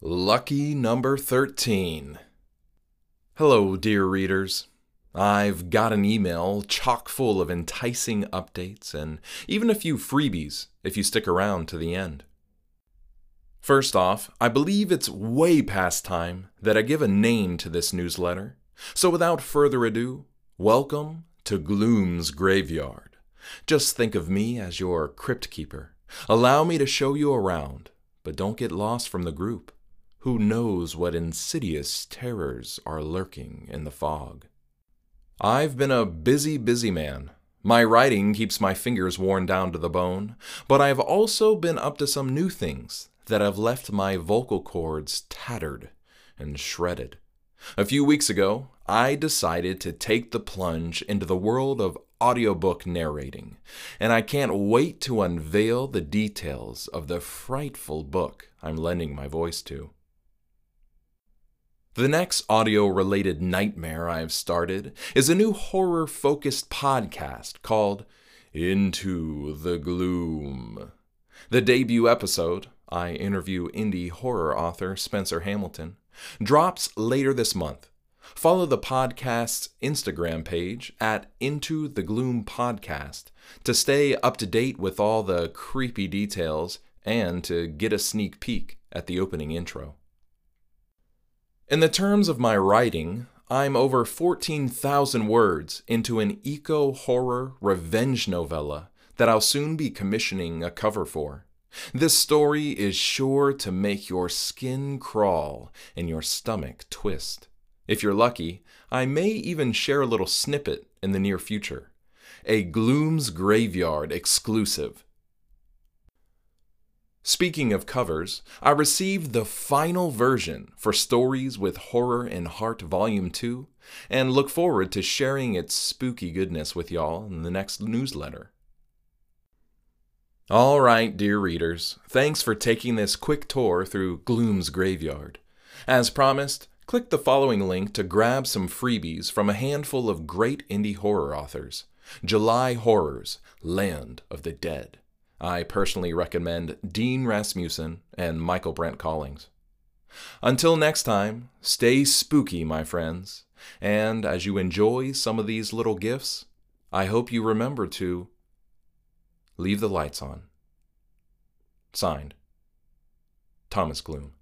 Lucky number 13. Hello, dear readers. I've got an email chock full of enticing updates and even a few freebies if you stick around to the end. First off, I believe it's way past time that I give a name to this newsletter. So without further ado, welcome to Gloom's Graveyard. Just think of me as your crypt keeper. Allow me to show you around, but don't get lost from the group. Who knows what insidious terrors are lurking in the fog? I've been a busy, busy man. My writing keeps my fingers worn down to the bone, but I've also been up to some new things that have left my vocal cords tattered and shredded. A few weeks ago, I decided to take the plunge into the world of audiobook narrating, and I can't wait to unveil the details of the frightful book I'm lending my voice to. The next audio related nightmare I've started is a new horror focused podcast called Into the Gloom. The debut episode, I interview indie horror author Spencer Hamilton, drops later this month. Follow the podcast's Instagram page at Into the Gloom Podcast to stay up to date with all the creepy details and to get a sneak peek at the opening intro. In the terms of my writing, I'm over 14,000 words into an eco horror revenge novella that I'll soon be commissioning a cover for. This story is sure to make your skin crawl and your stomach twist. If you're lucky, I may even share a little snippet in the near future. A Gloom's Graveyard exclusive Speaking of covers, I received the final version for Stories with Horror and Heart Volume 2 and look forward to sharing its spooky goodness with y'all in the next newsletter. All right, dear readers, thanks for taking this quick tour through Gloom's Graveyard. As promised, click the following link to grab some freebies from a handful of great indie horror authors July Horrors, Land of the Dead. I personally recommend Dean Rasmussen and Michaelbrent Collings. Until next time, stay spooky, my friends, and as you enjoy some of these little gifts, I hope you remember to leave the lights on. Signed, Thomas Gloom.